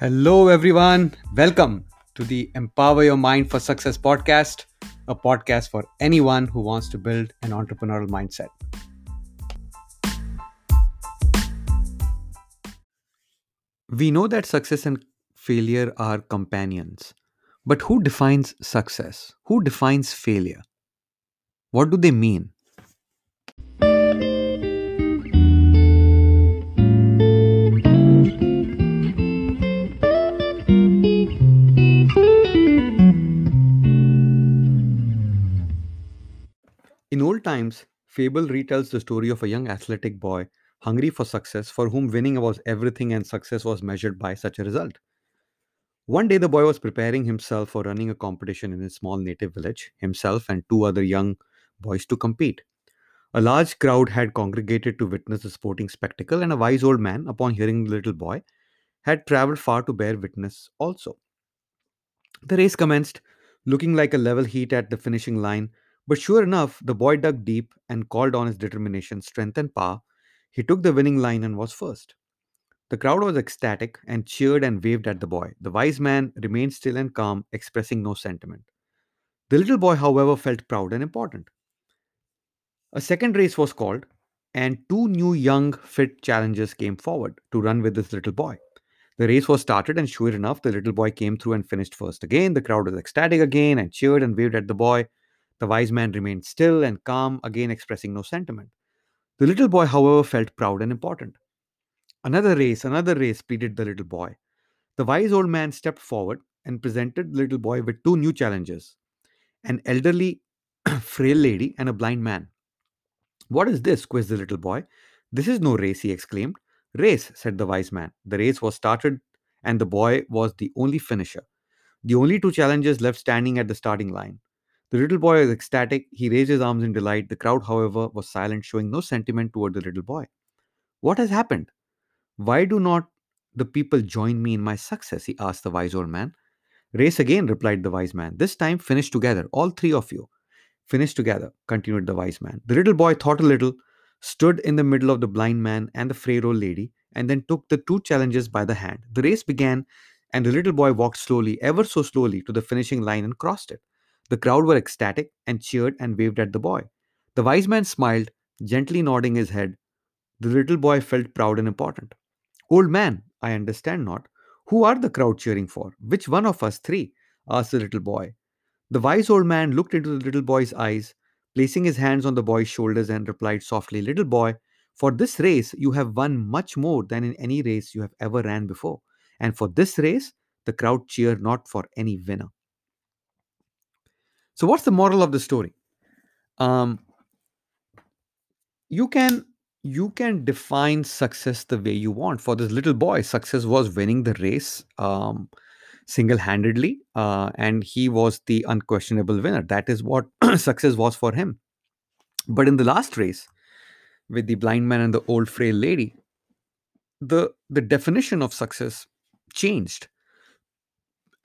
Hello, everyone. Welcome to the Empower Your Mind for Success podcast, a podcast for anyone who wants to build an entrepreneurial mindset. We know that success and failure are companions, but who defines success? Who defines failure? What do they mean? Old times, fable retells the story of a young athletic boy hungry for success, for whom winning was everything and success was measured by such a result. One day, the boy was preparing himself for running a competition in his small native village, himself and two other young boys to compete. A large crowd had congregated to witness the sporting spectacle, and a wise old man, upon hearing the little boy, had traveled far to bear witness also. The race commenced, looking like a level heat at the finishing line, but sure enough, the boy dug deep and called on his determination, strength, and power. He took the winning line and was first. The crowd was ecstatic and cheered and waved at the boy. The wise man remained still and calm, expressing no sentiment. The little boy, however, felt proud and important. A second race was called, and two new young, fit challengers came forward to run with this little boy. The race was started, and sure enough, the little boy came through and finished first again. The crowd was ecstatic again and cheered and waved at the boy. The wise man remained still and calm, again expressing no sentiment. The little boy, however, felt proud and important. Another race, another race, pleaded the little boy. The wise old man stepped forward and presented the little boy with two new challenges an elderly, frail lady and a blind man. What is this? quizzed the little boy. This is no race, he exclaimed. Race, said the wise man. The race was started, and the boy was the only finisher. The only two challengers left standing at the starting line. The little boy was ecstatic. He raised his arms in delight. The crowd, however, was silent, showing no sentiment toward the little boy. What has happened? Why do not the people join me in my success? he asked the wise old man. Race again, replied the wise man. This time finish together, all three of you. Finish together, continued the wise man. The little boy thought a little, stood in the middle of the blind man and the frail old lady, and then took the two challengers by the hand. The race began, and the little boy walked slowly, ever so slowly, to the finishing line and crossed it. The crowd were ecstatic and cheered and waved at the boy. The wise man smiled, gently nodding his head. The little boy felt proud and important. Old man, I understand not. Who are the crowd cheering for? Which one of us three? asked the little boy. The wise old man looked into the little boy's eyes, placing his hands on the boy's shoulders, and replied softly, Little boy, for this race you have won much more than in any race you have ever ran before. And for this race, the crowd cheer not for any winner. So, what's the moral of the story? Um, you can you can define success the way you want. For this little boy, success was winning the race um, single-handedly, uh, and he was the unquestionable winner. That is what success was for him. But in the last race, with the blind man and the old frail lady, the the definition of success changed,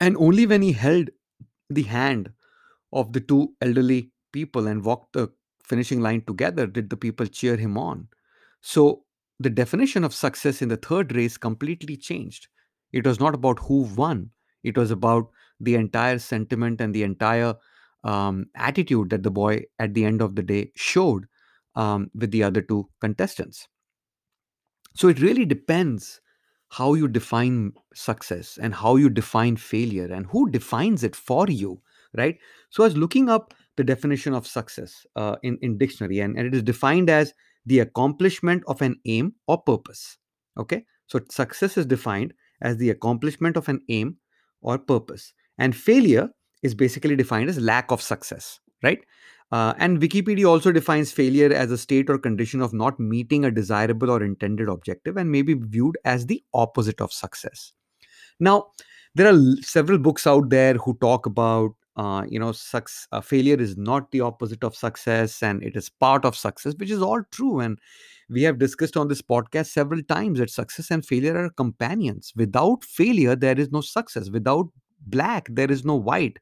and only when he held the hand of the two elderly people and walked the finishing line together did the people cheer him on. So the definition of success in the third race completely changed. It was not about who won, it was about the entire sentiment and the entire um, attitude that the boy at the end of the day showed um, with the other two contestants. So it really depends how you define success and how you define failure and who defines it for you right? So i was looking up the definition of success uh, in in dictionary and, and it is defined as the accomplishment of an aim or purpose okay? So success is defined as the accomplishment of an aim or purpose and failure is basically defined as lack of success right? Uh, and wikipedia also defines failure as a state or condition of not meeting a desirable or intended objective and may be viewed as the opposite of success. Now there are several books out there who talk about uh, you know success, uh, failure is not the opposite of success and it is part of success which is all true and we have discussed on this podcast several times that success and failure are companions. Without failure there is no success. Without black there is no white.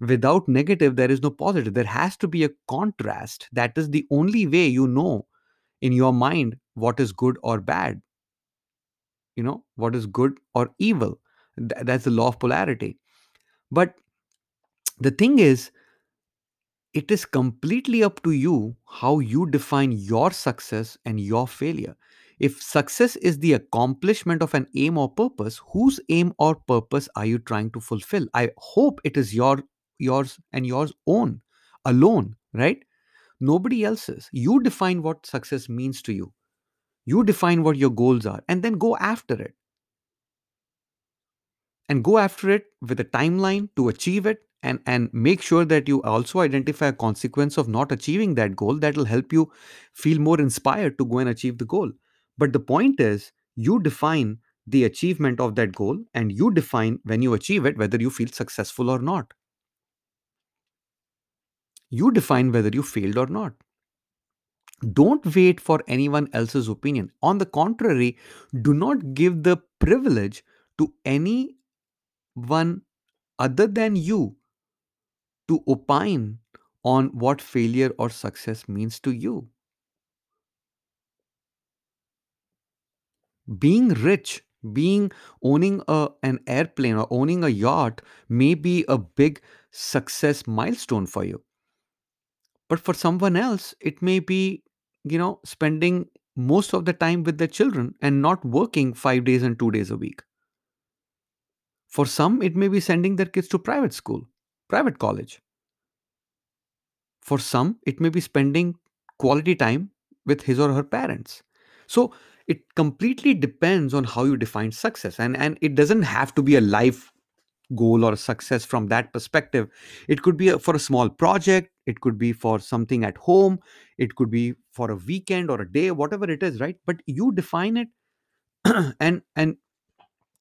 Without negative there is no positive. There has to be a contrast. That is the only way you know in your mind what is good or bad you know what is good or evil. Th- that's the law of polarity. But the thing is it is completely up to you how you define your success and your failure. If success is the accomplishment of an aim or purpose, whose aim or purpose are you trying to fulfill? I hope it is your yours and yours own alone, right? Nobody else's. You define what success means to you. You define what your goals are and then go after it. and go after it with a timeline to achieve it and and make sure that you also identify a consequence of not achieving that goal that will help you feel more inspired to go and achieve the goal. But the point is you define the achievement of that goal and you define when you achieve it whether you feel successful or not. You define whether you failed or not. Don't wait for anyone else's opinion. On the contrary do not give the privilege to anyone other than you to opine on what failure or success means to you. Being rich, being owning a, an airplane or owning a yacht may be a big success milestone for you. But for someone else, it may be, you know, spending most of the time with their children and not working five days and two days a week. For some, it may be sending their kids to private school, private college. For some, it may be spending quality time with his or her parents. So it completely depends on how you define success. And, and it doesn't have to be a life goal or success from that perspective. It could be a, for a small project, it could be for something at home, it could be for a weekend or a day, whatever it is, right? But you define it and and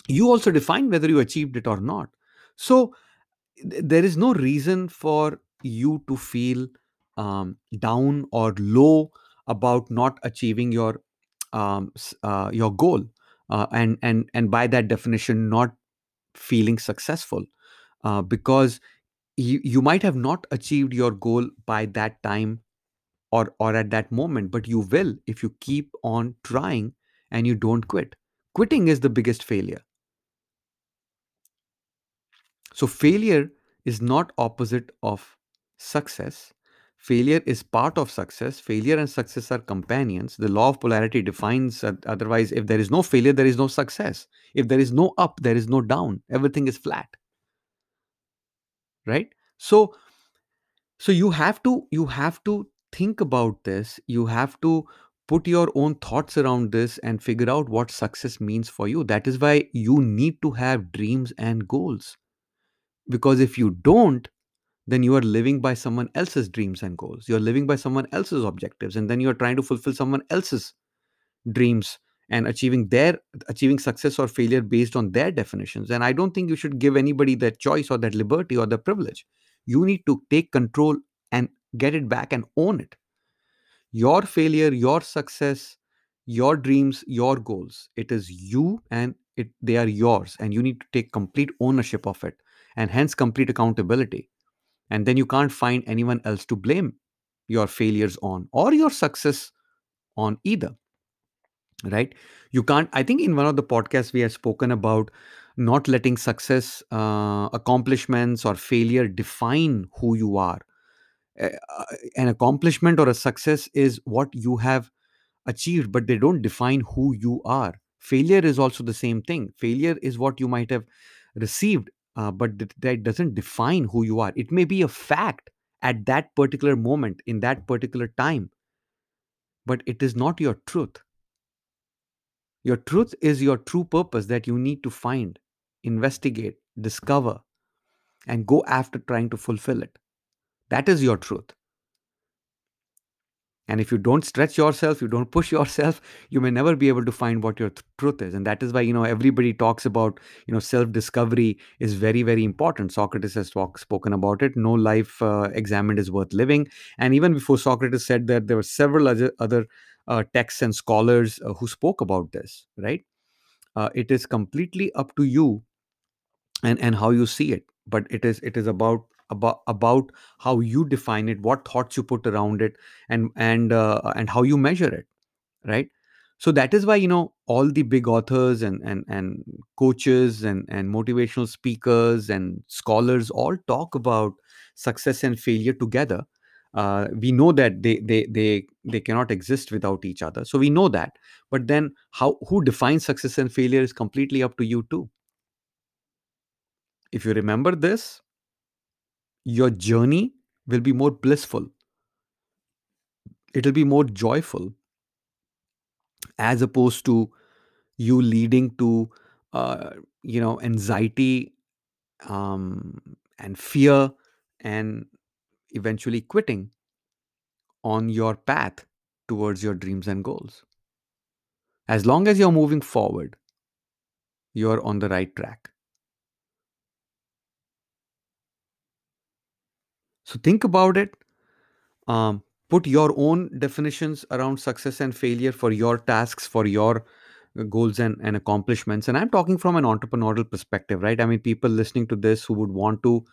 you also define whether you achieved it or not. So there is no reason for you to feel um, down or low about not achieving your um, uh, your goal uh, and and and by that definition not feeling successful uh, because you, you might have not achieved your goal by that time or or at that moment but you will if you keep on trying and you don't quit. Quitting is the biggest failure So failure is not opposite of success. Failure is part of success. Failure and success are companions. The law of polarity defines otherwise, if there is no failure, there is no success. If there is no up, there is no down. Everything is flat, right? So, so you have to you have to think about this. You have to put your own thoughts around this and figure out what success means for you. That is why you need to have dreams and goals. Because if you don't, then you are living by someone else's dreams and goals. You're living by someone else's objectives, and then you're trying to fulfill someone else's dreams and achieving their achieving success or failure based on their definitions. And I don't think you should give anybody that choice or that liberty or the privilege. You need to take control and get it back and own it. Your failure, your success, your dreams, your goals. It is you and it they are yours, and you need to take complete ownership of it and hence complete accountability. And then you can't find anyone else to blame your failures on or your success on either right? You can't i think in one of the podcasts we had spoken about not letting success uh, accomplishments or failure define who you are. An accomplishment or a success is what you have achieved but they don't define who you are. Failure is also the same thing. Failure is what you might have received uh, but th- that doesn't define who you are. It may be a fact at that particular moment in that particular time but it is not your truth. Your truth is your true purpose that you need to find investigate discover and go after trying to fulfill it. That is your truth And if you don't stretch yourself, you don't push yourself, you may never be able to find what your th- truth is. And that is why, you know, everybody talks about, you know, self discovery is very, very important. Socrates has talk, spoken about it. No life uh, examined is worth living. And even before Socrates said that, there were several other, other uh, texts and scholars uh, who spoke about this, right? Uh, it is completely up to you and and how you see it but it is it is about about about how you define it what thoughts you put around it and and uh, and how you measure it right? So that is why you know all the big authors and and and coaches and and motivational speakers and scholars all talk about success and failure together. Uh, we know that they they they they cannot exist without each other so we know that. But then how who defines success and failure is completely up to you too. If you remember this your journey will be more blissful. It'll be more joyful as opposed to you leading to uh, you know anxiety um, and fear and eventually quitting on your path towards your dreams and goals. As long as you're moving forward you're on the right track so think about it. Um, put your own definitions around success and failure for your tasks for your uh, goals and, and accomplishments. And i'm talking from an entrepreneurial perspective right? I mean people listening to this who would want to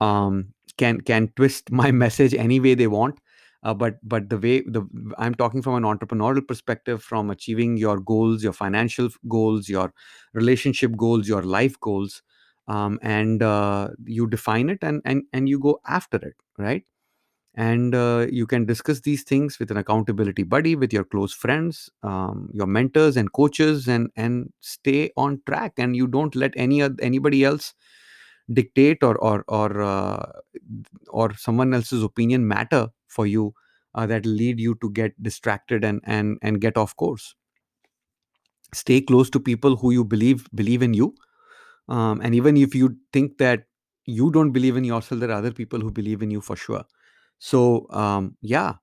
um, can can twist my message any way they want. Uh, but but the way the i'm talking from an entrepreneurial perspective from achieving your goals your financial goals your relationship goals your life goals um, and uh, you define it and and and you go after it right? And uh, you can discuss these things with an accountability buddy with your close friends um, your mentors and coaches and and stay on track and you don't let any anybody else dictate or or or uh, or someone else's opinion matter for you uh, that lead you to get distracted and and and get off course. Stay close to people who you believe believe in you um, and even if you think that you don't believe in yourself there are other people who believe in you for sure. So um, yeah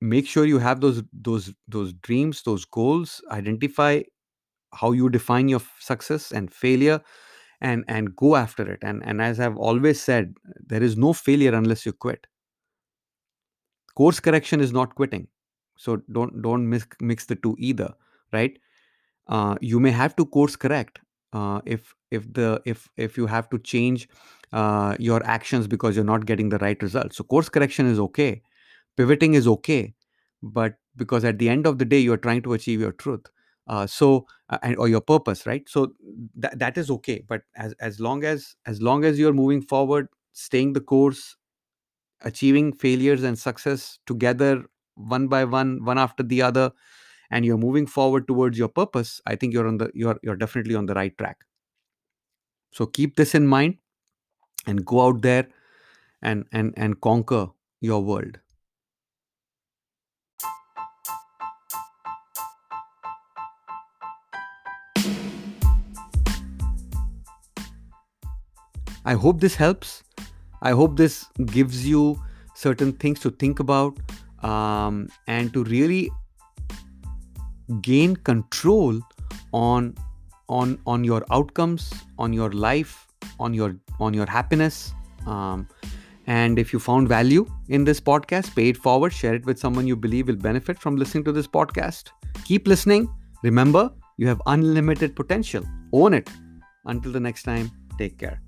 make sure you have those those those dreams those goals identify how you define your success and failure and and go after it. And and as i've always said there is no failure unless you quit. Course correction is not quitting. So don't don't mix, mix the two either right? Uh, you may have to course correct uh, if if the if if you have to change uh, your actions because you're not getting the right result. So course correction is okay. Pivoting is okay. But because at the end of the day you're trying to achieve your truth. Uh, so uh, and, or your purpose right? So that that is okay. But as as long as as long as you're moving forward staying the course achieving failures and success together one by one one after the other and you're moving forward towards your purpose i think you're on the you're you're definitely on the right track so keep this in mind and go out there and and and conquer your world I hope this helps. I hope this gives you certain things to think about um, and to really gain control on on on your outcomes, on your life, on your on your happiness. Um, and if you found value in this podcast, pay it forward, share it with someone you believe will benefit from listening to this podcast. Keep listening. Remember, you have unlimited potential. Own it. Until the next time, take care.